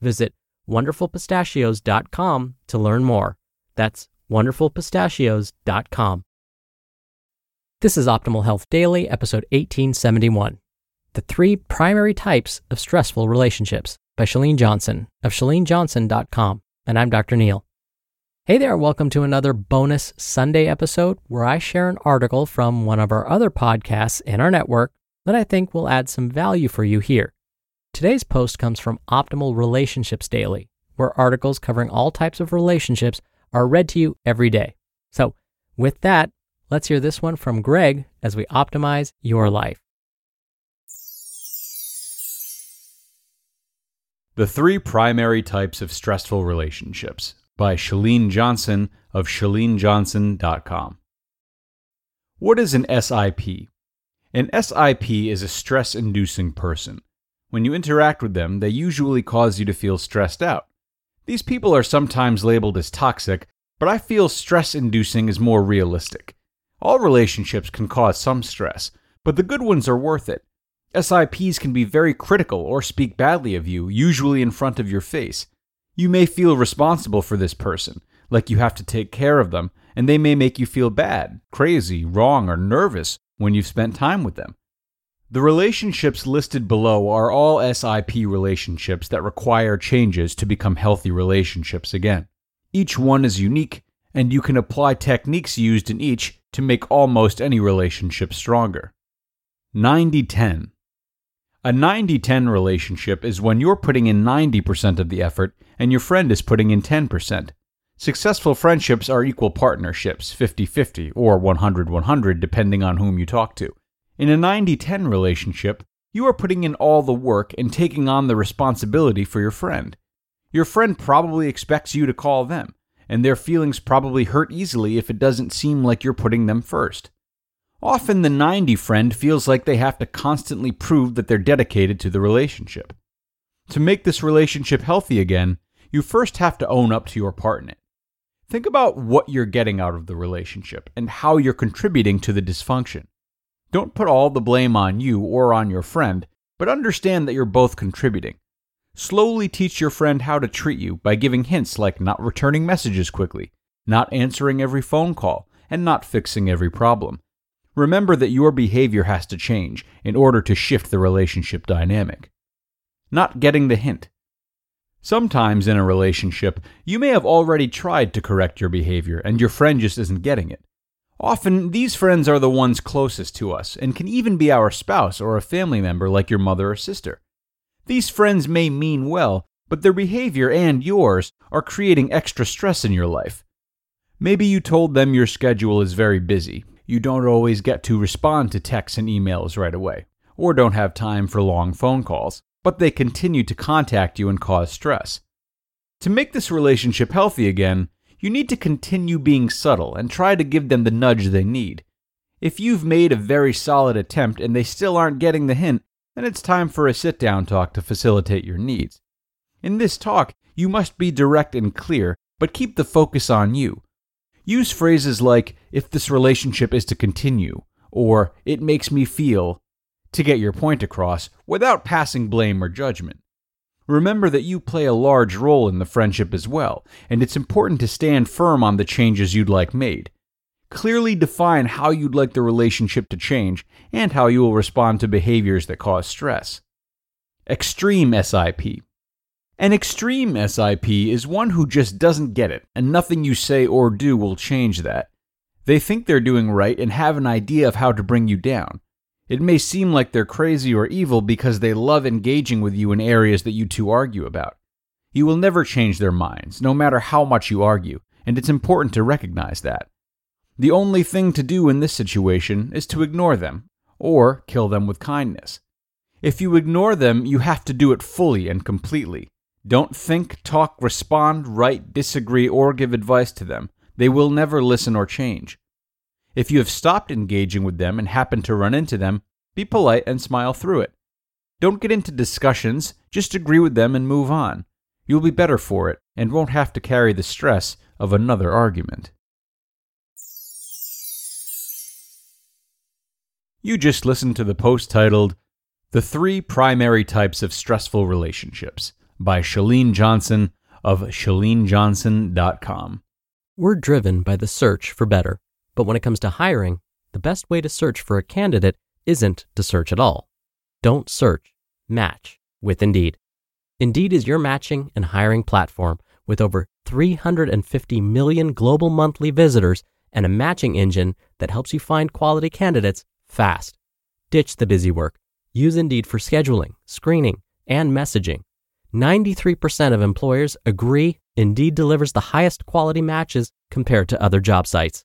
Visit wonderfulpistachios.com to learn more. That's wonderfulpistachios.com. This is Optimal Health Daily, episode 1871 The Three Primary Types of Stressful Relationships by Chalene Johnson of chalenejohnson.com. And I'm Dr. Neil. Hey there, welcome to another bonus Sunday episode where I share an article from one of our other podcasts in our network that I think will add some value for you here. Today's post comes from Optimal Relationships Daily, where articles covering all types of relationships are read to you every day. So, with that, let's hear this one from Greg as we optimize your life. The Three Primary Types of Stressful Relationships by Chalene Johnson of chalenejohnson.com. What is an SIP? An SIP is a stress inducing person. When you interact with them, they usually cause you to feel stressed out. These people are sometimes labeled as toxic, but I feel stress inducing is more realistic. All relationships can cause some stress, but the good ones are worth it. SIPs can be very critical or speak badly of you, usually in front of your face. You may feel responsible for this person, like you have to take care of them, and they may make you feel bad, crazy, wrong, or nervous when you've spent time with them. The relationships listed below are all SIP relationships that require changes to become healthy relationships again. Each one is unique, and you can apply techniques used in each to make almost any relationship stronger. 90 10. A 90 10 relationship is when you're putting in 90% of the effort and your friend is putting in 10%. Successful friendships are equal partnerships, 50 50 or 100 100, depending on whom you talk to. In a 90 10 relationship, you are putting in all the work and taking on the responsibility for your friend. Your friend probably expects you to call them, and their feelings probably hurt easily if it doesn't seem like you're putting them first. Often the 90 friend feels like they have to constantly prove that they're dedicated to the relationship. To make this relationship healthy again, you first have to own up to your part in it. Think about what you're getting out of the relationship and how you're contributing to the dysfunction. Don't put all the blame on you or on your friend, but understand that you're both contributing. Slowly teach your friend how to treat you by giving hints like not returning messages quickly, not answering every phone call, and not fixing every problem. Remember that your behavior has to change in order to shift the relationship dynamic. Not getting the hint. Sometimes in a relationship, you may have already tried to correct your behavior and your friend just isn't getting it. Often, these friends are the ones closest to us and can even be our spouse or a family member like your mother or sister. These friends may mean well, but their behavior and yours are creating extra stress in your life. Maybe you told them your schedule is very busy, you don't always get to respond to texts and emails right away, or don't have time for long phone calls, but they continue to contact you and cause stress. To make this relationship healthy again, you need to continue being subtle and try to give them the nudge they need. If you've made a very solid attempt and they still aren't getting the hint, then it's time for a sit down talk to facilitate your needs. In this talk, you must be direct and clear but keep the focus on you. Use phrases like, if this relationship is to continue, or it makes me feel, to get your point across without passing blame or judgment. Remember that you play a large role in the friendship as well, and it's important to stand firm on the changes you'd like made. Clearly define how you'd like the relationship to change and how you will respond to behaviors that cause stress. Extreme SIP. An extreme SIP is one who just doesn't get it, and nothing you say or do will change that. They think they're doing right and have an idea of how to bring you down. It may seem like they're crazy or evil because they love engaging with you in areas that you two argue about. You will never change their minds, no matter how much you argue, and it's important to recognize that. The only thing to do in this situation is to ignore them, or kill them with kindness. If you ignore them, you have to do it fully and completely. Don't think, talk, respond, write, disagree, or give advice to them. They will never listen or change. If you have stopped engaging with them and happen to run into them, be polite and smile through it. Don't get into discussions, just agree with them and move on. You'll be better for it and won't have to carry the stress of another argument. You just listened to the post titled The Three Primary Types of Stressful Relationships by Chalene Johnson of ChaleneJohnson.com. We're driven by the search for better. But when it comes to hiring, the best way to search for a candidate isn't to search at all. Don't search, match with Indeed. Indeed is your matching and hiring platform with over 350 million global monthly visitors and a matching engine that helps you find quality candidates fast. Ditch the busy work. Use Indeed for scheduling, screening, and messaging. 93% of employers agree Indeed delivers the highest quality matches compared to other job sites.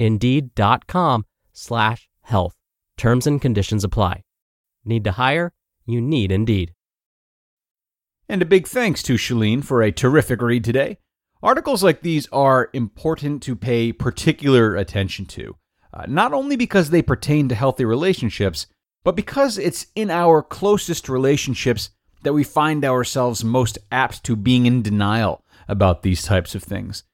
Indeed.com slash health. Terms and conditions apply. Need to hire? You need Indeed. And a big thanks to Chalene for a terrific read today. Articles like these are important to pay particular attention to, uh, not only because they pertain to healthy relationships, but because it's in our closest relationships that we find ourselves most apt to being in denial about these types of things.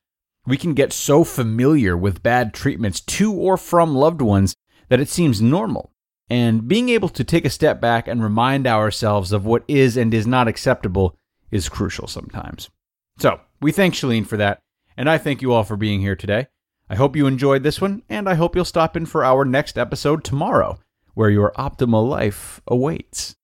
We can get so familiar with bad treatments to or from loved ones that it seems normal. And being able to take a step back and remind ourselves of what is and is not acceptable is crucial sometimes. So, we thank Chalene for that, and I thank you all for being here today. I hope you enjoyed this one, and I hope you'll stop in for our next episode tomorrow, where your optimal life awaits.